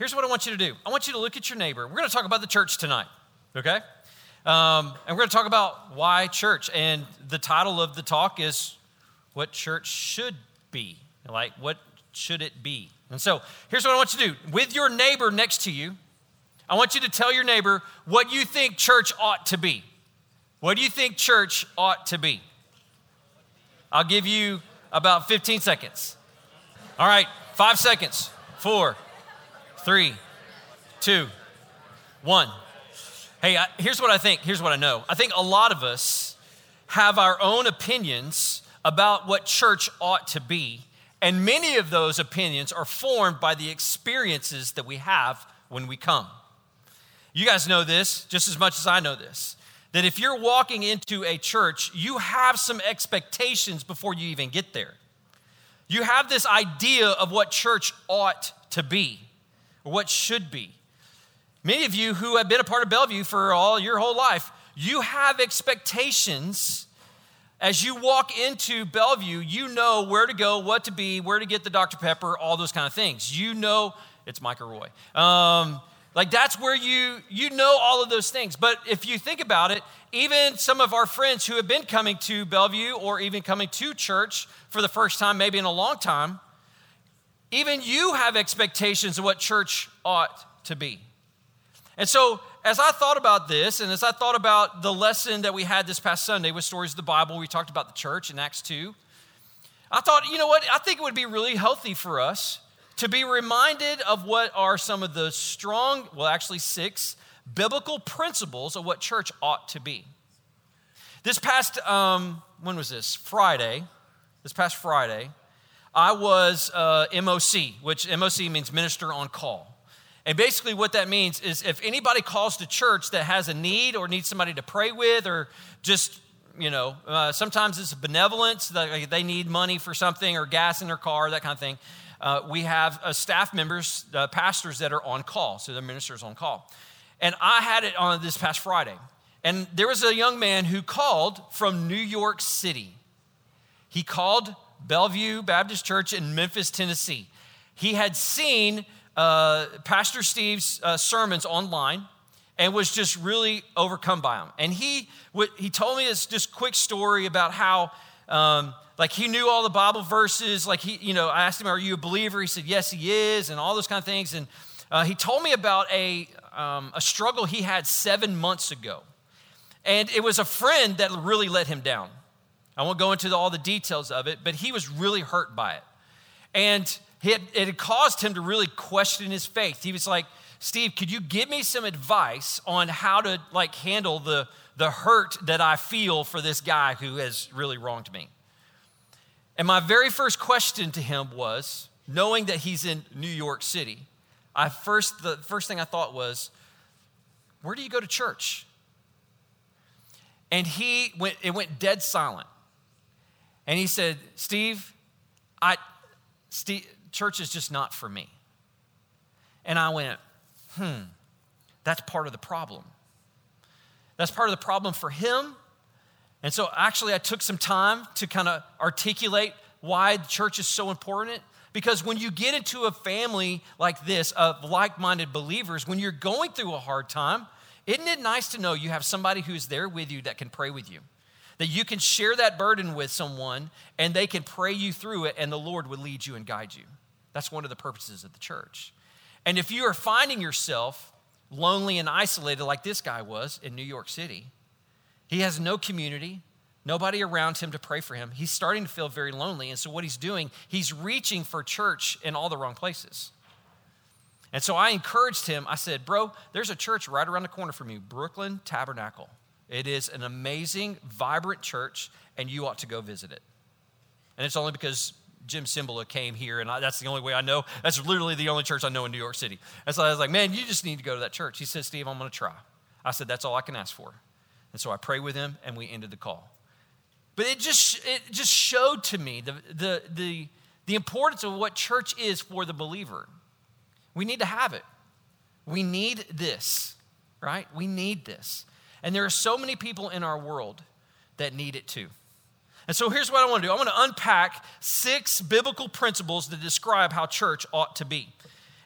here's what I want you to do I want you to look at your neighbor. We're going to talk about the church tonight, okay? Um, and we're going to talk about why church. And the title of the talk is What Church Should Be. Like, what should it be? And so here's what I want you to do with your neighbor next to you, I want you to tell your neighbor what you think church ought to be. What do you think church ought to be? I'll give you about 15 seconds. All right, five seconds. Four, three, two, one. Hey, I, here's what I think. Here's what I know. I think a lot of us have our own opinions about what church ought to be, and many of those opinions are formed by the experiences that we have when we come. You guys know this just as much as I know this that if you're walking into a church, you have some expectations before you even get there. You have this idea of what church ought to be what should be. Many of you who have been a part of Bellevue for all your whole life, you have expectations. As you walk into Bellevue, you know where to go, what to be, where to get the Dr. Pepper, all those kind of things. You know, it's Mike Roy. Um, like that's where you you know all of those things. But if you think about it, even some of our friends who have been coming to Bellevue or even coming to church for the first time, maybe in a long time, even you have expectations of what church ought to be. And so, as I thought about this, and as I thought about the lesson that we had this past Sunday with Stories of the Bible, we talked about the church in Acts 2. I thought, you know what? I think it would be really healthy for us to be reminded of what are some of the strong, well, actually, six biblical principles of what church ought to be. This past, um, when was this? Friday. This past Friday, I was uh, MOC, which MOC means minister on call. And basically, what that means is if anybody calls to church that has a need or needs somebody to pray with, or just, you know, uh, sometimes it's benevolence, they need money for something or gas in their car, that kind of thing uh, we have uh, staff members, uh, pastors that are on call, so the ministers on call. And I had it on this past Friday. And there was a young man who called from New York City. He called Bellevue Baptist Church in Memphis, Tennessee. He had seen uh, Pastor Steve's uh, sermons online and was just really overcome by them. And he, he told me this just quick story about how um, like he knew all the Bible verses. Like he, you know, I asked him, "Are you a believer?" He said, "Yes, he is," and all those kind of things. And uh, he told me about a um, a struggle he had seven months ago, and it was a friend that really let him down. I won't go into the, all the details of it, but he was really hurt by it, and it had caused him to really question his faith. He was like, "Steve, could you give me some advice on how to like handle the the hurt that I feel for this guy who has really wronged me?" And my very first question to him was, knowing that he's in New York City, I first the first thing I thought was, where do you go to church? And he went, it went dead silent. And he said, Steve, I Steve, church is just not for me. And I went, hmm, that's part of the problem. That's part of the problem for him and so, actually, I took some time to kind of articulate why church is so important. Because when you get into a family like this of like minded believers, when you're going through a hard time, isn't it nice to know you have somebody who's there with you that can pray with you? That you can share that burden with someone and they can pray you through it and the Lord would lead you and guide you. That's one of the purposes of the church. And if you are finding yourself lonely and isolated like this guy was in New York City, he has no community, nobody around him to pray for him. He's starting to feel very lonely. And so, what he's doing, he's reaching for church in all the wrong places. And so, I encouraged him. I said, Bro, there's a church right around the corner from you, Brooklyn Tabernacle. It is an amazing, vibrant church, and you ought to go visit it. And it's only because Jim Cymbala came here, and I, that's the only way I know. That's literally the only church I know in New York City. And so I was like, man, you just need to go to that church. He said, Steve, I'm going to try. I said, that's all I can ask for. And so I prayed with him and we ended the call. But it just, it just showed to me the, the, the, the importance of what church is for the believer. We need to have it. We need this, right? We need this. And there are so many people in our world that need it too. And so here's what I want to do I want to unpack six biblical principles that describe how church ought to be.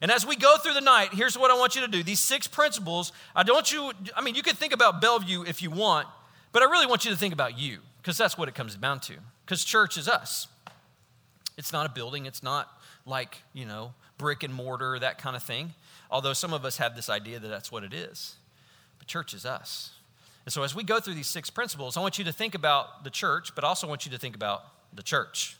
And as we go through the night, here's what I want you to do. These six principles, I don't you, I mean, you could think about Bellevue if you want, but I really want you to think about you, because that's what it comes down to. Because church is us. It's not a building, it's not like, you know, brick and mortar, that kind of thing. Although some of us have this idea that that's what it is. But church is us. And so as we go through these six principles, I want you to think about the church, but also want you to think about the church,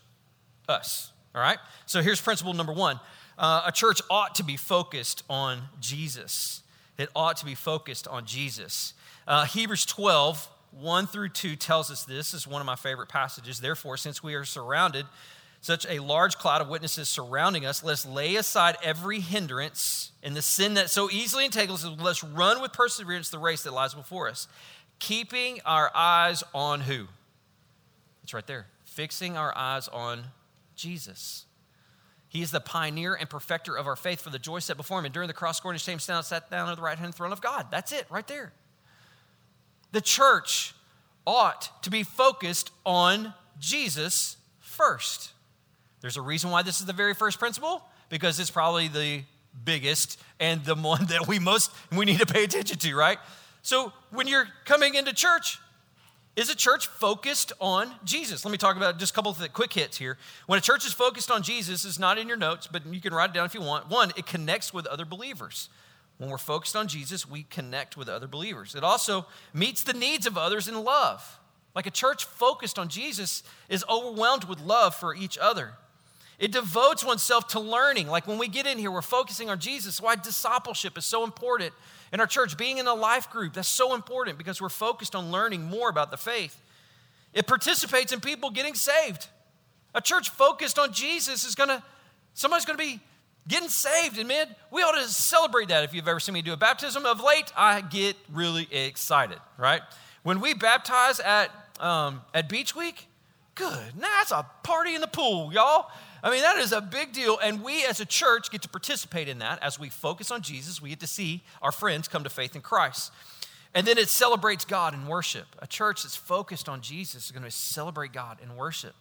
us. All right? So here's principle number one uh, a church ought to be focused on Jesus. It ought to be focused on Jesus. Uh, Hebrews 12, 1 through 2 tells us this. this is one of my favorite passages. Therefore, since we are surrounded, such a large cloud of witnesses surrounding us, let's lay aside every hindrance and the sin that so easily entangles us. Let's run with perseverance the race that lies before us, keeping our eyes on who? It's right there. Fixing our eyes on Jesus. He is the pioneer and perfecter of our faith for the joy set before him. And during the cross, scorn shame, stand sat down at the right hand throne of God. That's it, right there. The church ought to be focused on Jesus first. There's a reason why this is the very first principle, because it's probably the biggest and the one that we most we need to pay attention to, right? So when you're coming into church, is a church focused on Jesus? Let me talk about just a couple of quick hits here. When a church is focused on Jesus, it's not in your notes, but you can write it down if you want. One, it connects with other believers. When we're focused on Jesus, we connect with other believers. It also meets the needs of others in love. Like a church focused on Jesus is overwhelmed with love for each other. It devotes oneself to learning. Like when we get in here, we're focusing on Jesus. Why discipleship is so important in our church. Being in a life group, that's so important because we're focused on learning more about the faith. It participates in people getting saved. A church focused on Jesus is gonna, somebody's gonna be getting saved. And man, we ought to celebrate that. If you've ever seen me do a baptism of late, I get really excited, right? When we baptize at, um, at Beach Week, good. Now that's a party in the pool, y'all. I mean, that is a big deal. And we as a church get to participate in that. As we focus on Jesus, we get to see our friends come to faith in Christ. And then it celebrates God in worship. A church that's focused on Jesus is going to celebrate God in worship.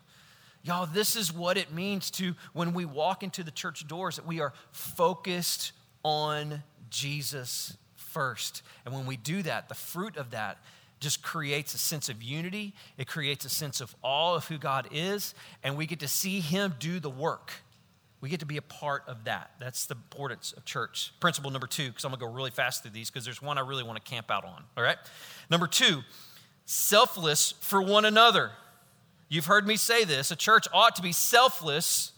Y'all, this is what it means to when we walk into the church doors that we are focused on Jesus first. And when we do that, the fruit of that just creates a sense of unity. It creates a sense of awe of who God is, and we get to see Him do the work. We get to be a part of that. That's the importance of church. Principle number two, because I'm going to go really fast through these because there's one I really want to camp out on. All right? Number two, selfless for one another. You've heard me say this a church ought to be selfless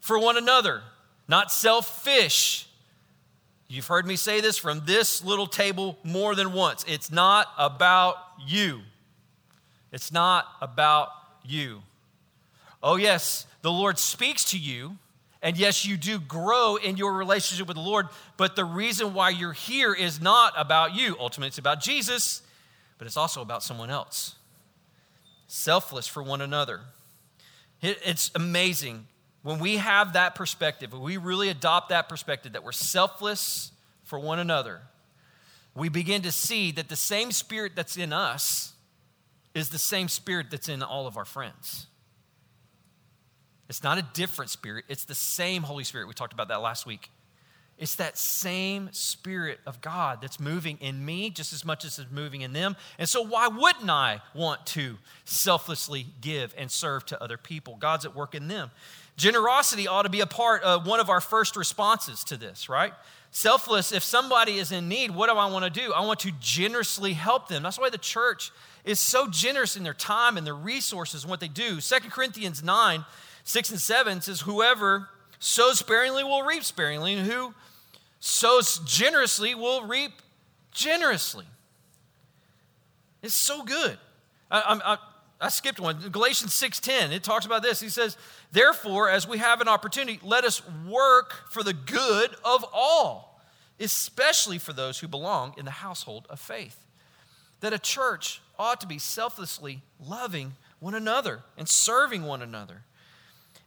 for one another, not selfish. You've heard me say this from this little table more than once. It's not about you. It's not about you. Oh, yes, the Lord speaks to you, and yes, you do grow in your relationship with the Lord, but the reason why you're here is not about you. Ultimately, it's about Jesus, but it's also about someone else. Selfless for one another. It's amazing when we have that perspective, when we really adopt that perspective that we're selfless for one another, we begin to see that the same spirit that's in us is the same spirit that's in all of our friends. It's not a different spirit, it's the same Holy Spirit. We talked about that last week. It's that same Spirit of God that's moving in me just as much as it's moving in them. And so, why wouldn't I want to selflessly give and serve to other people? God's at work in them. Generosity ought to be a part of one of our first responses to this, right? Selfless, if somebody is in need, what do I want to do? I want to generously help them. That's why the church is so generous in their time and their resources and what they do. Second Corinthians 9, 6 and 7 says, Whoever sows sparingly will reap sparingly, and who sows generously will reap generously. It's so good. I, I, I skipped one. Galatians 6:10, it talks about this. He says, "Therefore, as we have an opportunity, let us work for the good of all, especially for those who belong in the household of faith." That a church ought to be selflessly loving one another and serving one another.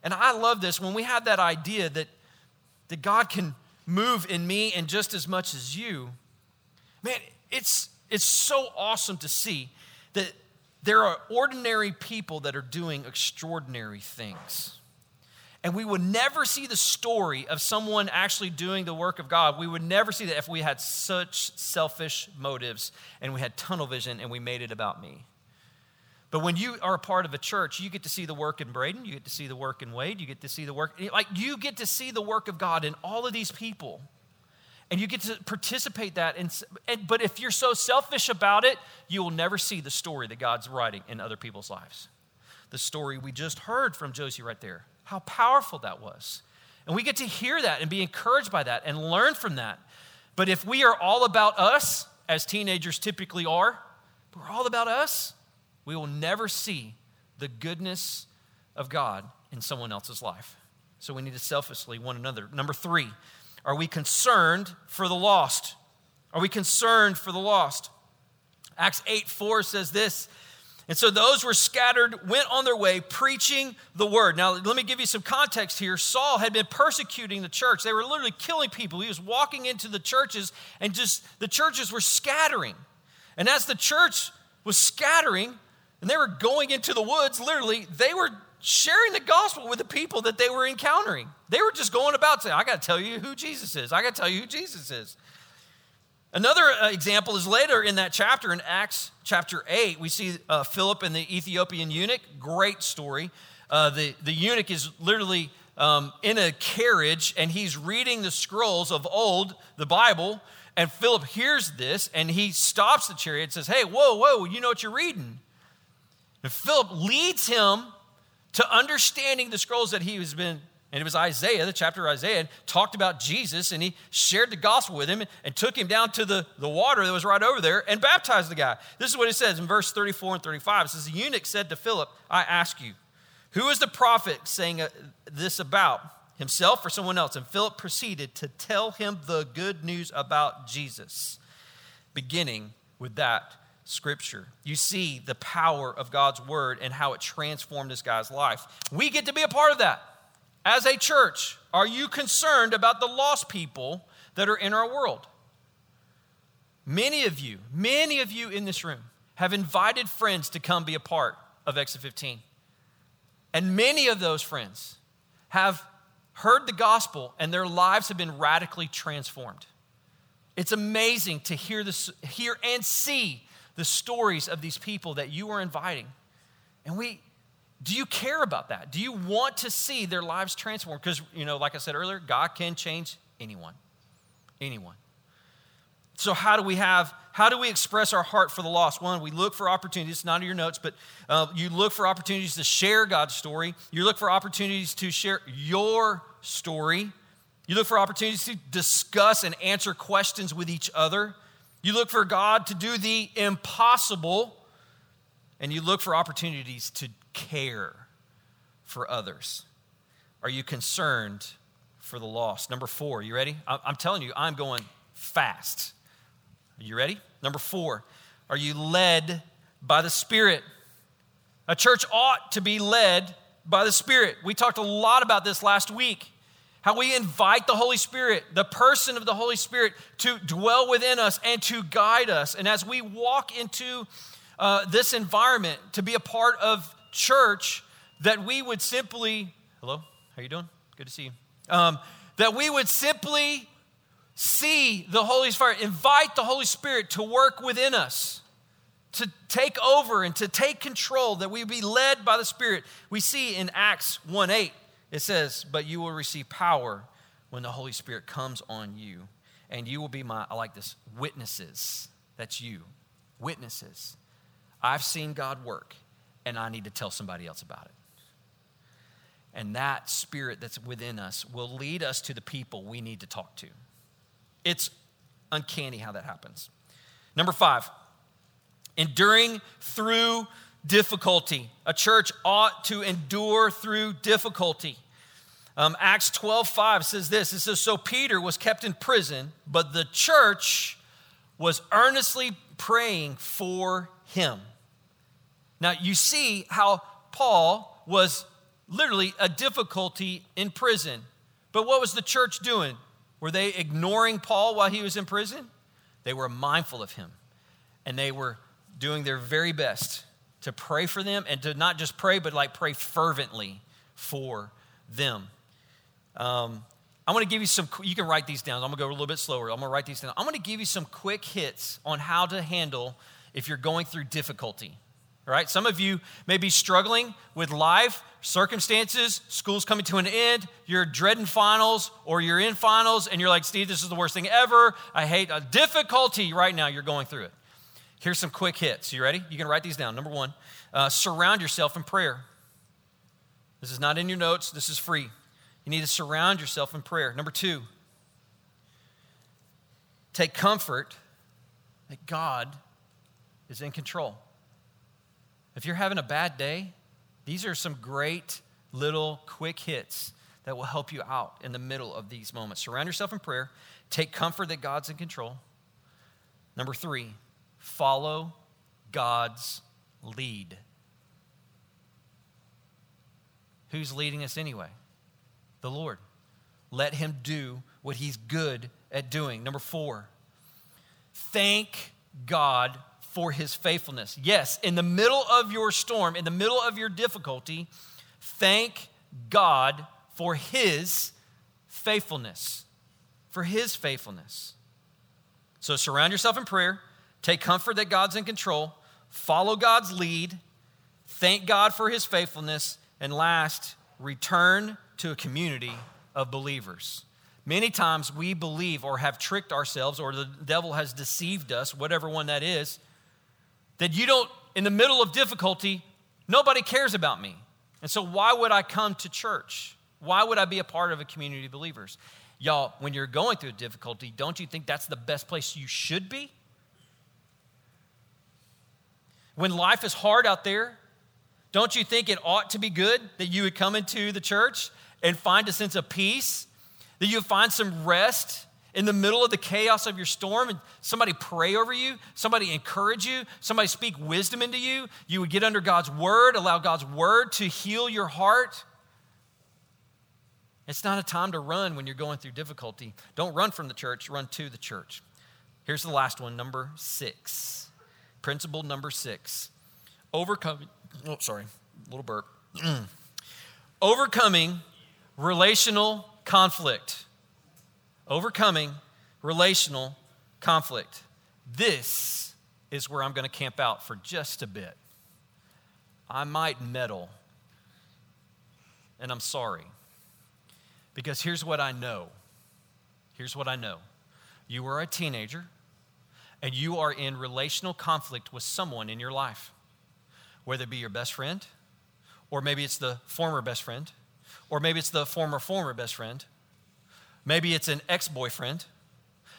And I love this when we have that idea that, that God can move in me and just as much as you. Man, it's, it's so awesome to see that there are ordinary people that are doing extraordinary things. And we would never see the story of someone actually doing the work of God. We would never see that if we had such selfish motives and we had tunnel vision and we made it about me. But when you are a part of a church, you get to see the work in Braden, you get to see the work in Wade, you get to see the work, like you get to see the work of God in all of these people. And you get to participate that. In, and, but if you're so selfish about it, you will never see the story that God's writing in other people's lives. The story we just heard from Josie right there how powerful that was. And we get to hear that and be encouraged by that and learn from that. But if we are all about us, as teenagers typically are, we're all about us, we will never see the goodness of God in someone else's life. So we need to selfishly one another. Number three, are we concerned for the lost? Are we concerned for the lost? Acts 8 4 says this and so those were scattered, went on their way preaching the word. Now, let me give you some context here. Saul had been persecuting the church. They were literally killing people. He was walking into the churches, and just the churches were scattering. And as the church was scattering, and they were going into the woods, literally, they were sharing the gospel with the people that they were encountering. They were just going about saying, I got to tell you who Jesus is. I got to tell you who Jesus is. Another uh, example is later in that chapter, in Acts chapter 8, we see uh, Philip and the Ethiopian eunuch. Great story. Uh, the, the eunuch is literally um, in a carriage and he's reading the scrolls of old, the Bible. And Philip hears this and he stops the chariot and says, Hey, whoa, whoa, you know what you're reading. And Philip leads him to understanding the scrolls that he has been and it was Isaiah, the chapter of Isaiah, talked about Jesus, and he shared the gospel with him and took him down to the, the water that was right over there and baptized the guy. This is what it says in verse 34 and 35. It says, The eunuch said to Philip, I ask you, who is the prophet saying uh, this about? Himself or someone else? And Philip proceeded to tell him the good news about Jesus, beginning with that scripture. You see the power of God's word and how it transformed this guy's life. We get to be a part of that. As a church, are you concerned about the lost people that are in our world? Many of you, many of you in this room have invited friends to come be a part of Exit 15. And many of those friends have heard the gospel and their lives have been radically transformed. It's amazing to hear, this, hear and see the stories of these people that you are inviting. And we, do you care about that? Do you want to see their lives transformed? Because, you know, like I said earlier, God can change anyone. Anyone. So, how do we have, how do we express our heart for the lost? One, we look for opportunities, it's not in your notes, but uh, you look for opportunities to share God's story. You look for opportunities to share your story. You look for opportunities to discuss and answer questions with each other. You look for God to do the impossible. And you look for opportunities to care for others? Are you concerned for the lost? Number four, you ready? I'm telling you, I'm going fast. Are you ready? Number four, are you led by the Spirit? A church ought to be led by the Spirit. We talked a lot about this last week. How we invite the Holy Spirit, the person of the Holy Spirit, to dwell within us and to guide us. And as we walk into uh, this environment, to be a part of church that we would simply, hello, how you doing? Good to see you. Um, that we would simply see the Holy Spirit, invite the Holy Spirit to work within us, to take over and to take control, that we be led by the Spirit. We see in Acts 1 8, it says, But you will receive power when the Holy Spirit comes on you, and you will be my, I like this, witnesses. That's you, witnesses. I've seen God work and I need to tell somebody else about it. And that spirit that's within us will lead us to the people we need to talk to. It's uncanny how that happens. Number five, enduring through difficulty. A church ought to endure through difficulty. Um, Acts 12 5 says this it says, So Peter was kept in prison, but the church was earnestly praying for him. Now, you see how Paul was literally a difficulty in prison. But what was the church doing? Were they ignoring Paul while he was in prison? They were mindful of him. And they were doing their very best to pray for them and to not just pray, but like pray fervently for them. Um, I want to give you some, you can write these down. I'm going to go a little bit slower. I'm going to write these down. I'm going to give you some quick hits on how to handle if you're going through difficulty. All right, some of you may be struggling with life, circumstances, school's coming to an end, you're dreading finals, or you're in finals, and you're like, Steve, this is the worst thing ever. I hate a difficulty right now. You're going through it. Here's some quick hits. You ready? You can write these down. Number one, uh, surround yourself in prayer. This is not in your notes, this is free. You need to surround yourself in prayer. Number two, take comfort that God is in control. If you're having a bad day, these are some great little quick hits that will help you out in the middle of these moments. Surround yourself in prayer. Take comfort that God's in control. Number three, follow God's lead. Who's leading us anyway? The Lord. Let Him do what He's good at doing. Number four, thank God for his faithfulness. Yes, in the middle of your storm, in the middle of your difficulty, thank God for his faithfulness. For his faithfulness. So surround yourself in prayer, take comfort that God's in control, follow God's lead, thank God for his faithfulness, and last, return to a community of believers. Many times we believe or have tricked ourselves, or the devil has deceived us, whatever one that is, that you don't, in the middle of difficulty, nobody cares about me. And so, why would I come to church? Why would I be a part of a community of believers? Y'all, when you're going through a difficulty, don't you think that's the best place you should be? When life is hard out there, don't you think it ought to be good that you would come into the church and find a sense of peace, that you find some rest in the middle of the chaos of your storm and somebody pray over you, somebody encourage you, somebody speak wisdom into you, you would get under God's word, allow God's word to heal your heart. It's not a time to run when you're going through difficulty. Don't run from the church, run to the church. Here's the last one, number six. Principle number six overcoming, oh, sorry, little burp. overcoming relational conflict overcoming relational conflict. This is where I'm going to camp out for just a bit. I might meddle, and I'm sorry. Because here's what I know. Here's what I know. You are a teenager, and you are in relational conflict with someone in your life, whether it be your best friend, or maybe it's the former best friend, or maybe it's the former, former best friend Maybe it's an ex boyfriend.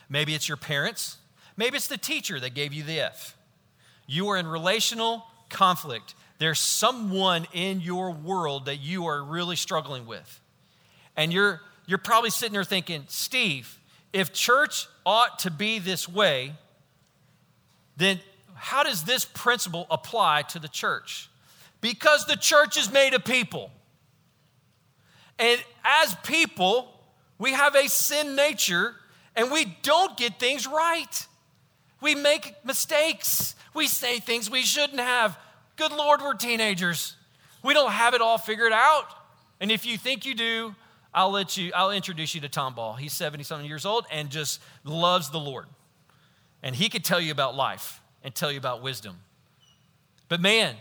Maybe it's your parents. Maybe it's the teacher that gave you the F. You are in relational conflict. There's someone in your world that you are really struggling with. And you're, you're probably sitting there thinking, Steve, if church ought to be this way, then how does this principle apply to the church? Because the church is made of people. And as people, we have a sin nature and we don't get things right. We make mistakes. We say things we shouldn't have. Good Lord, we're teenagers. We don't have it all figured out. And if you think you do, I'll let you, I'll introduce you to Tom Ball. He's 70 something years old and just loves the Lord. And he could tell you about life and tell you about wisdom. But man,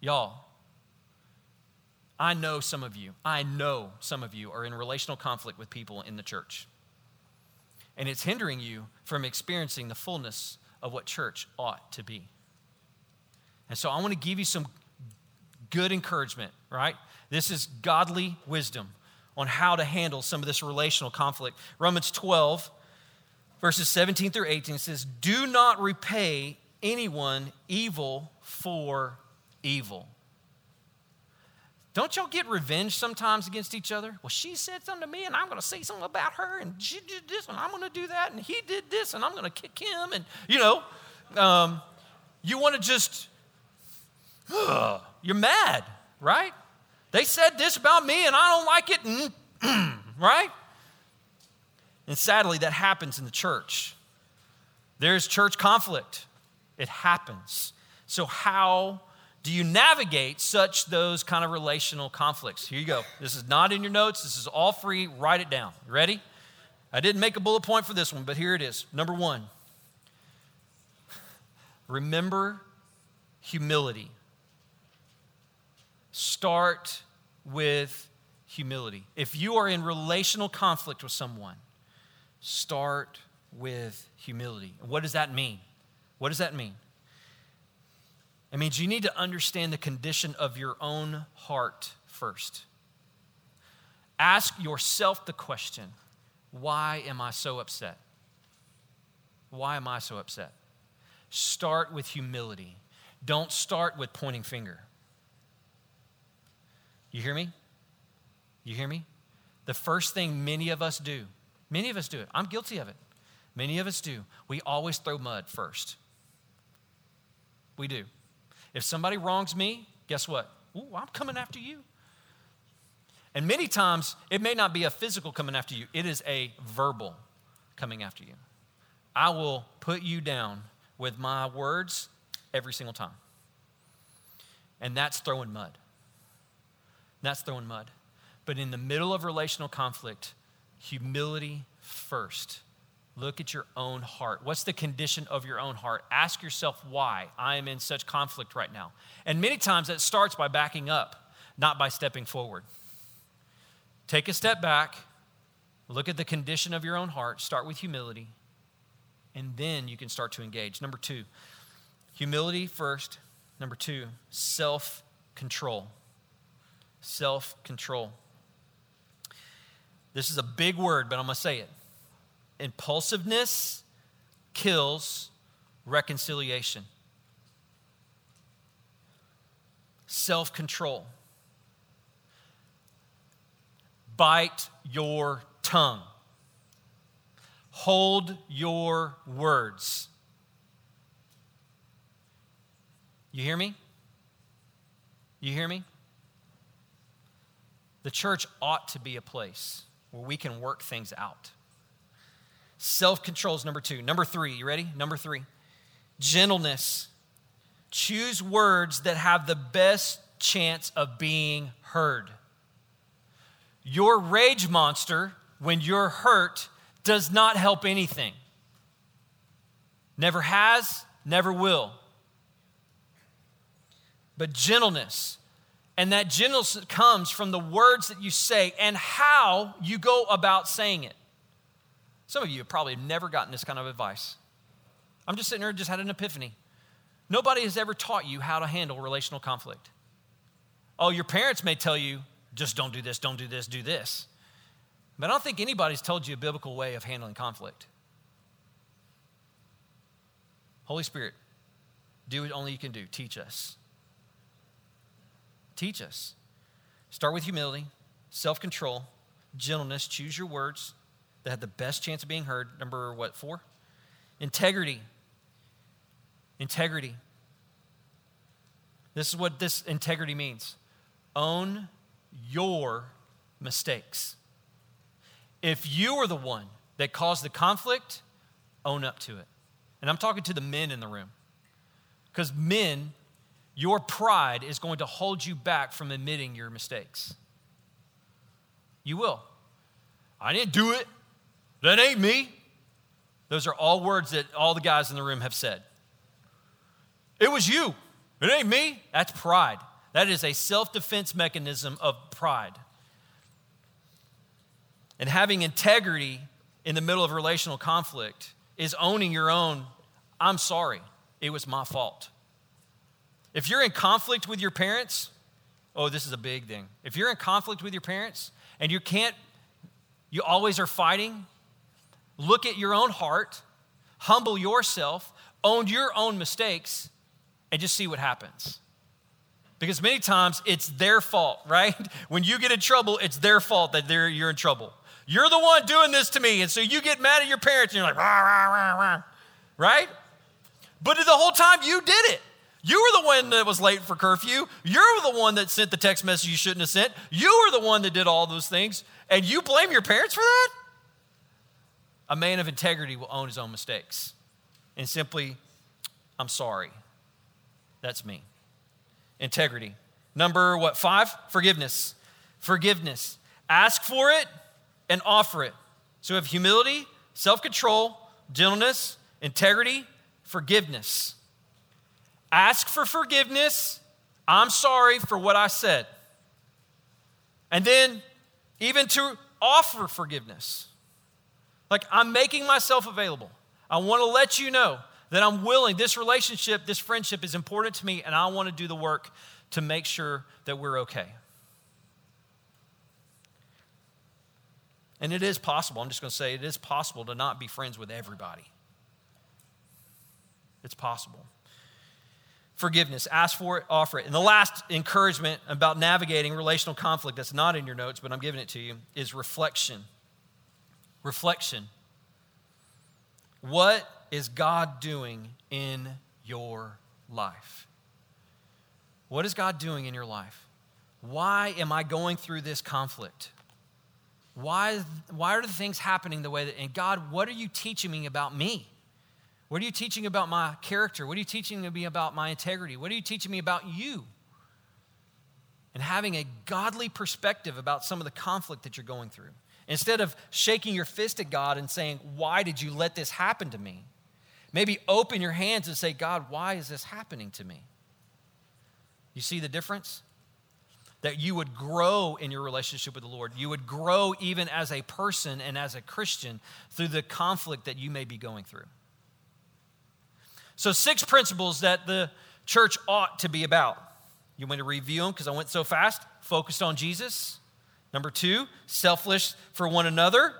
y'all, I know some of you, I know some of you are in relational conflict with people in the church. And it's hindering you from experiencing the fullness of what church ought to be. And so I want to give you some good encouragement, right? This is godly wisdom on how to handle some of this relational conflict. Romans 12, verses 17 through 18 says, Do not repay anyone evil for evil. Don't y'all get revenge sometimes against each other? Well, she said something to me, and I'm going to say something about her, and she did this, and I'm going to do that, and he did this, and I'm going to kick him, and you know, um, you want to just, uh, you're mad, right? They said this about me, and I don't like it, and right? And sadly, that happens in the church. There's church conflict. It happens. So, how do you navigate such those kind of relational conflicts? Here you go. This is not in your notes. This is all free. Write it down. Ready? I didn't make a bullet point for this one, but here it is. Number one remember humility. Start with humility. If you are in relational conflict with someone, start with humility. What does that mean? What does that mean? It means you need to understand the condition of your own heart first. Ask yourself the question why am I so upset? Why am I so upset? Start with humility. Don't start with pointing finger. You hear me? You hear me? The first thing many of us do, many of us do it. I'm guilty of it. Many of us do. We always throw mud first. We do. If somebody wrongs me, guess what? Ooh, I'm coming after you. And many times, it may not be a physical coming after you, it is a verbal coming after you. I will put you down with my words every single time. And that's throwing mud. That's throwing mud. But in the middle of relational conflict, humility first. Look at your own heart. What's the condition of your own heart? Ask yourself why I am in such conflict right now. And many times that starts by backing up, not by stepping forward. Take a step back, look at the condition of your own heart, start with humility, and then you can start to engage. Number two, humility first. Number two, self control. Self control. This is a big word, but I'm going to say it. Impulsiveness kills reconciliation. Self control. Bite your tongue. Hold your words. You hear me? You hear me? The church ought to be a place where we can work things out. Self control is number two. Number three, you ready? Number three, gentleness. Choose words that have the best chance of being heard. Your rage monster, when you're hurt, does not help anything. Never has, never will. But gentleness, and that gentleness comes from the words that you say and how you go about saying it. Some of you have probably never gotten this kind of advice. I'm just sitting here, just had an epiphany. Nobody has ever taught you how to handle relational conflict. Oh, your parents may tell you, just don't do this, don't do this, do this. But I don't think anybody's told you a biblical way of handling conflict. Holy Spirit, do what only you can do. Teach us. Teach us. Start with humility, self control, gentleness. Choose your words that have the best chance of being heard. Number what, four? Integrity. Integrity. This is what this integrity means own your mistakes. If you are the one that caused the conflict, own up to it. And I'm talking to the men in the room. Because men your pride is going to hold you back from admitting your mistakes. You will. I didn't do it. That ain't me. Those are all words that all the guys in the room have said. It was you. It ain't me. That's pride. That is a self defense mechanism of pride. And having integrity in the middle of relational conflict is owning your own, I'm sorry, it was my fault. If you're in conflict with your parents, oh, this is a big thing. If you're in conflict with your parents and you can't, you always are fighting, look at your own heart, humble yourself, own your own mistakes, and just see what happens. Because many times it's their fault, right? When you get in trouble, it's their fault that you're in trouble. You're the one doing this to me. And so you get mad at your parents and you're like, rah, rah, rah, right? But the whole time you did it. You were the one that was late for curfew. You're the one that sent the text message you shouldn't have sent. You were the one that did all those things. And you blame your parents for that? A man of integrity will own his own mistakes and simply, I'm sorry. That's me. integrity. Number what? Five? Forgiveness. Forgiveness. Ask for it and offer it. So we have humility, self control, gentleness, integrity, forgiveness. Ask for forgiveness. I'm sorry for what I said. And then even to offer forgiveness. Like I'm making myself available. I want to let you know that I'm willing, this relationship, this friendship is important to me, and I want to do the work to make sure that we're okay. And it is possible, I'm just going to say it is possible to not be friends with everybody. It's possible. Forgiveness, ask for it, offer it. And the last encouragement about navigating relational conflict that's not in your notes, but I'm giving it to you, is reflection. Reflection. What is God doing in your life? What is God doing in your life? Why am I going through this conflict? Why, why are the things happening the way that, and God, what are you teaching me about me? What are you teaching about my character? What are you teaching me about my integrity? What are you teaching me about you? And having a godly perspective about some of the conflict that you're going through. Instead of shaking your fist at God and saying, Why did you let this happen to me? Maybe open your hands and say, God, why is this happening to me? You see the difference? that you would grow in your relationship with the Lord. You would grow even as a person and as a Christian through the conflict that you may be going through. So, six principles that the church ought to be about. You want to review them because I went so fast? Focused on Jesus. Number two, selfless for one another.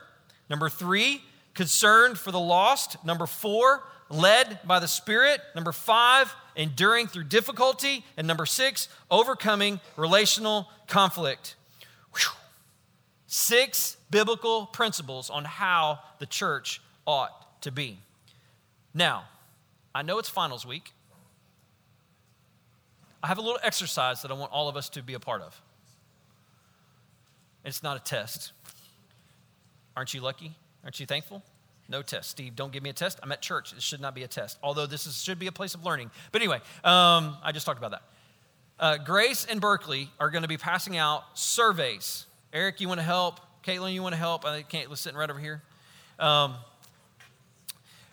Number three, concerned for the lost. Number four, led by the Spirit. Number five, enduring through difficulty. And number six, overcoming relational conflict. Whew. Six biblical principles on how the church ought to be. Now, I know it's finals week. I have a little exercise that I want all of us to be a part of. It's not a test. Aren't you lucky? Aren't you thankful? No test. Steve, don't give me a test. I'm at church. It should not be a test, although this is, should be a place of learning. But anyway, um, I just talked about that. Uh, Grace and Berkeley are going to be passing out surveys. Eric, you want to help? Caitlin, you want to help? I think Caitlin's sitting right over here. Um,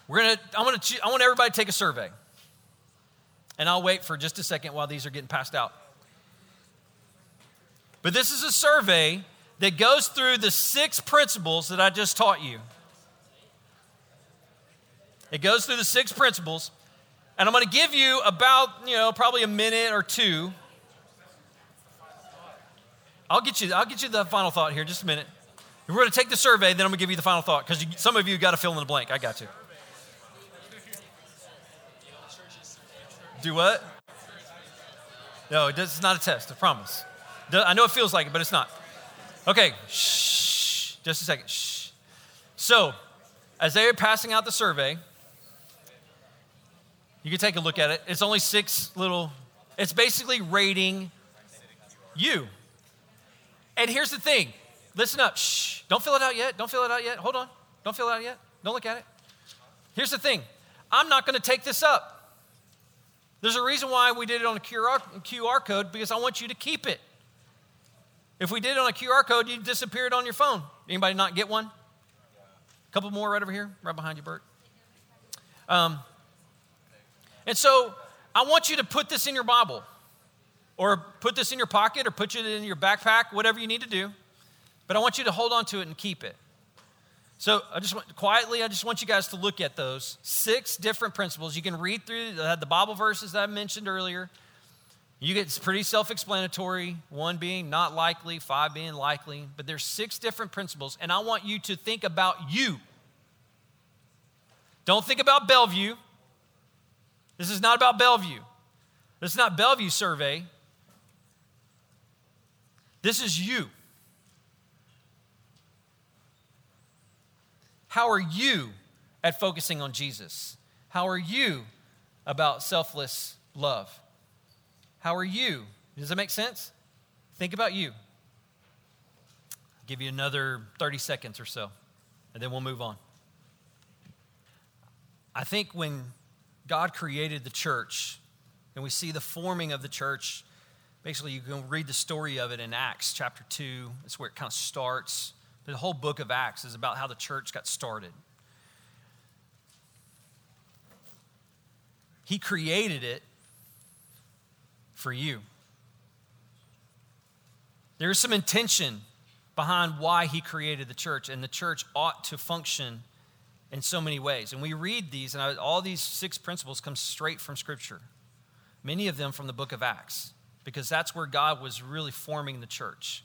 we're gonna. I want to. I want everybody to take a survey, and I'll wait for just a second while these are getting passed out. But this is a survey that goes through the six principles that I just taught you. It goes through the six principles, and I'm going to give you about, you know, probably a minute or two. I'll get you, I'll get you the final thought here, just a minute. We're going to take the survey, then I'm going to give you the final thought because some of you got to fill in the blank. I got you. Do what? No, it's not a test, I promise. I know it feels like it, but it's not. Okay, shh, just a second. Shh. So, as they are passing out the survey, you can take a look at it. It's only six little, it's basically rating you. And here's the thing listen up. Shh. Don't fill it out yet. Don't fill it out yet. Hold on. Don't fill it out yet. Don't look at it. Here's the thing I'm not going to take this up. There's a reason why we did it on a QR, QR code because I want you to keep it. If we did it on a QR code, you'd disappear it on your phone. Anybody not get one? A couple more right over here, right behind you, Bert. Um, and so I want you to put this in your Bible or put this in your pocket or put it in your backpack, whatever you need to do. But I want you to hold on to it and keep it. So I just want, quietly, I just want you guys to look at those six different principles. You can read through the Bible verses that I mentioned earlier. You get it's pretty self-explanatory. One being not likely, five being likely, but there's six different principles, and I want you to think about you. Don't think about Bellevue. This is not about Bellevue. This is not Bellevue survey. This is you. How are you at focusing on Jesus? How are you about selfless love? How are you? Does that make sense? Think about you. I'll give you another 30 seconds or so, and then we'll move on. I think when God created the church, and we see the forming of the church basically, you can read the story of it in Acts chapter 2. That's where it kind of starts. The whole book of Acts is about how the church got started. He created it for you. There's some intention behind why he created the church, and the church ought to function in so many ways. And we read these, and all these six principles come straight from Scripture, many of them from the book of Acts, because that's where God was really forming the church.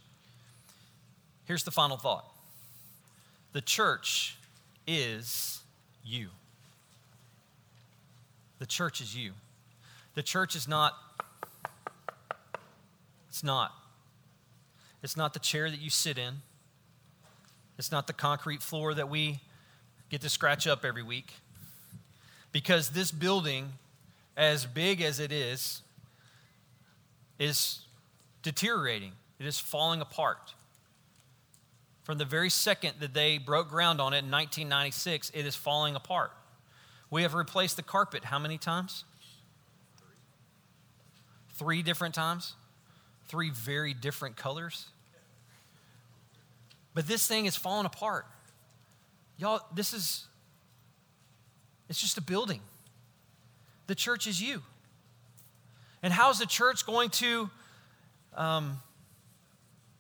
Here's the final thought the church is you. The church is you. The church is not, it's not. It's not the chair that you sit in. It's not the concrete floor that we get to scratch up every week. Because this building, as big as it is, is deteriorating, it is falling apart. From the very second that they broke ground on it in 1996, it is falling apart. We have replaced the carpet how many times? Three different times? Three very different colors? But this thing is falling apart. Y'all, this is, it's just a building. The church is you. And how's the church going to um,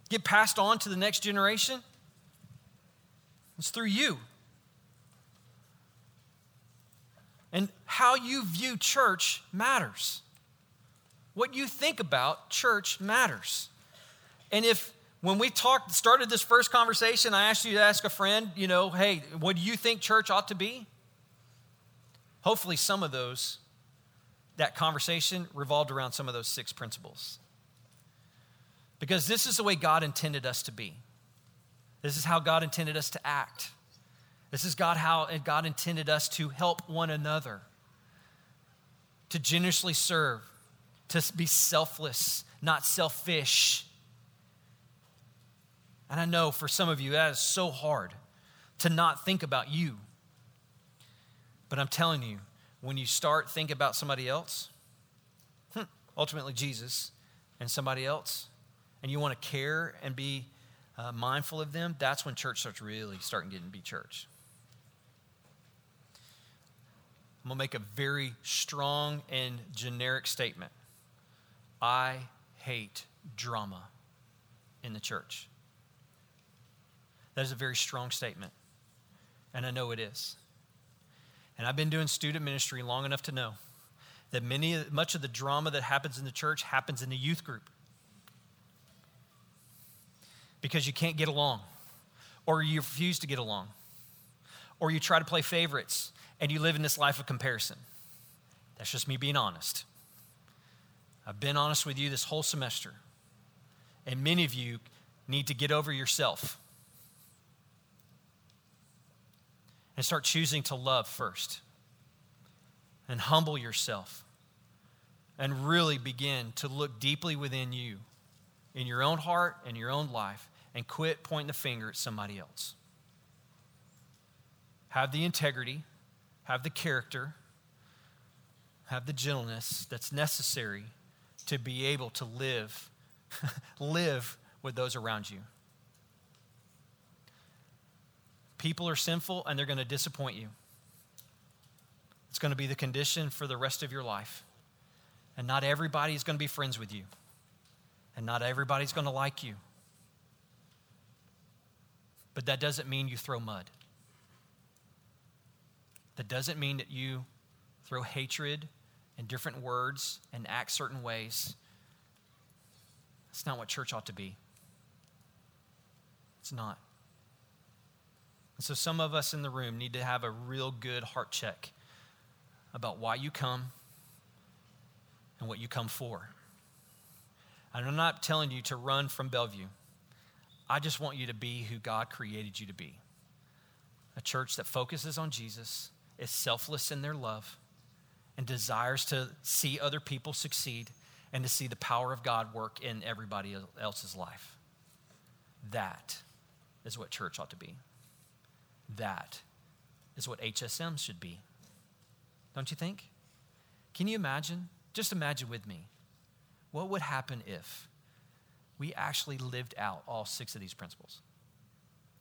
get passed on to the next generation? It's through you. And how you view church matters. What you think about church matters. And if when we talked, started this first conversation, I asked you to ask a friend, you know, hey, what do you think church ought to be? Hopefully, some of those, that conversation revolved around some of those six principles. Because this is the way God intended us to be. This is how God intended us to act. This is God how God intended us to help one another, to generously serve, to be selfless, not selfish and I know for some of you, that is so hard to not think about you. But I'm telling you, when you start thinking about somebody else, hmm, ultimately Jesus, and somebody else, and you want to care and be uh, mindful of them, that's when church starts really starting to be church. I'm going to make a very strong and generic statement. I hate drama in the church. That is a very strong statement. And I know it is. And I've been doing student ministry long enough to know that many, much of the drama that happens in the church happens in the youth group. Because you can't get along, or you refuse to get along, or you try to play favorites, and you live in this life of comparison. That's just me being honest. I've been honest with you this whole semester. And many of you need to get over yourself and start choosing to love first and humble yourself and really begin to look deeply within you, in your own heart and your own life, and quit pointing the finger at somebody else. Have the integrity, have the character, have the gentleness that's necessary to be able to live live with those around you. People are sinful and they're going to disappoint you. It's going to be the condition for the rest of your life. And not everybody is going to be friends with you. And not everybody's going to like you. But that doesn't mean you throw mud. That doesn't mean that you throw hatred and different words and act certain ways. That's not what church ought to be. It's not. And so some of us in the room need to have a real good heart check about why you come and what you come for. And I'm not telling you to run from Bellevue. I just want you to be who God created you to be. A church that focuses on Jesus, is selfless in their love, and desires to see other people succeed and to see the power of God work in everybody else's life. That is what church ought to be. That is what HSM should be. Don't you think? Can you imagine? Just imagine with me What would happen if we actually lived out all six of these principles?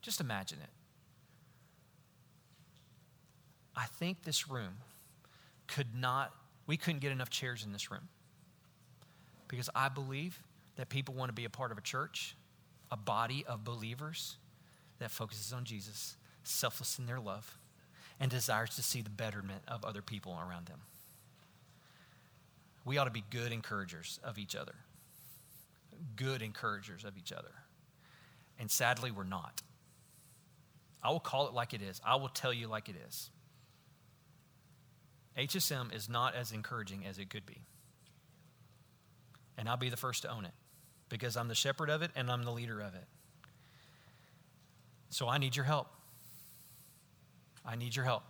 Just imagine it. I think this room could not, we couldn't get enough chairs in this room because I believe that people want to be a part of a church, a body of believers that focuses on Jesus, selfless in their love, and desires to see the betterment of other people around them. We ought to be good encouragers of each other. Good encouragers of each other. And sadly, we're not. I will call it like it is. I will tell you like it is. HSM is not as encouraging as it could be. And I'll be the first to own it because I'm the shepherd of it and I'm the leader of it. So I need your help. I need your help.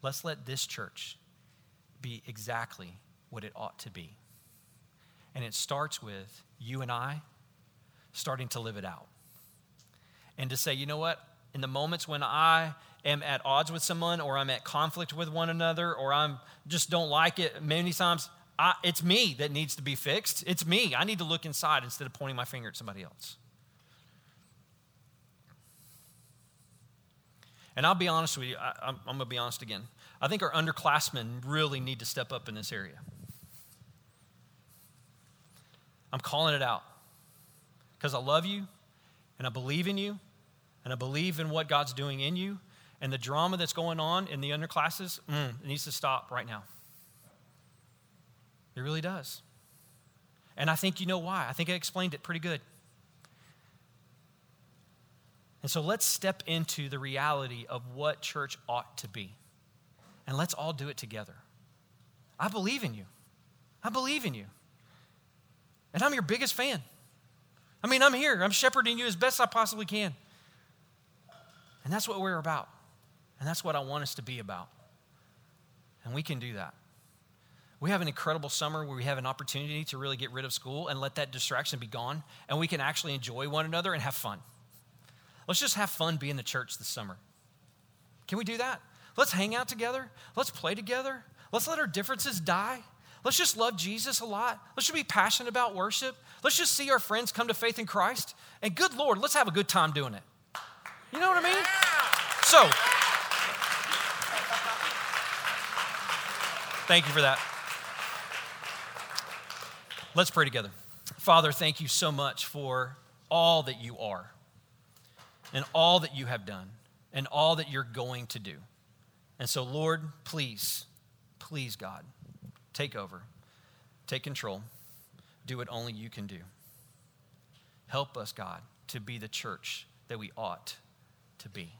Let's let this church be exactly what it ought to be. And it starts with you and I starting to live it out. And to say, you know what? In the moments when I am at odds with someone or I'm at conflict with one another or I'm just don't like it many times, I, it's me that needs to be fixed. It's me. I need to look inside instead of pointing my finger at somebody else. And I'll be honest with you, I, am going to be honest again. I think our underclassmen really need to step up in this area. I'm calling it out because I love you and I believe in you and I believe in what God's doing in you. And the drama that's going on in the underclasses, mm, it needs to stop right now. It really does. And I think you know why. I think I explained it pretty good. And so let's step into the reality of what church ought to be. And let's all do it together. I believe in you. I believe in you. And I'm your biggest fan. I mean, I'm here. I'm shepherding you as best I possibly can. And that's what we're about. And that's what I want us to be about. And we can do that. We have an incredible summer where we have an opportunity to really get rid of school and let that distraction be gone. And we can actually enjoy one another and have fun. Let's just have fun being the church this summer. Can we do that? Let's hang out together. Let's play together. Let's let our differences die. Let's just love Jesus a lot. Let's just be passionate about worship. Let's just see our friends come to faith in Christ. And good Lord, let's have a good time doing it. You know what I mean? So, thank you for that. Let's pray together. Father, thank you so much for all that you are and all that you have done and all that you're going to do. And so, Lord, please, please, God, take over, take control, do what only you can do. Help us, God, to be the church that we ought to be.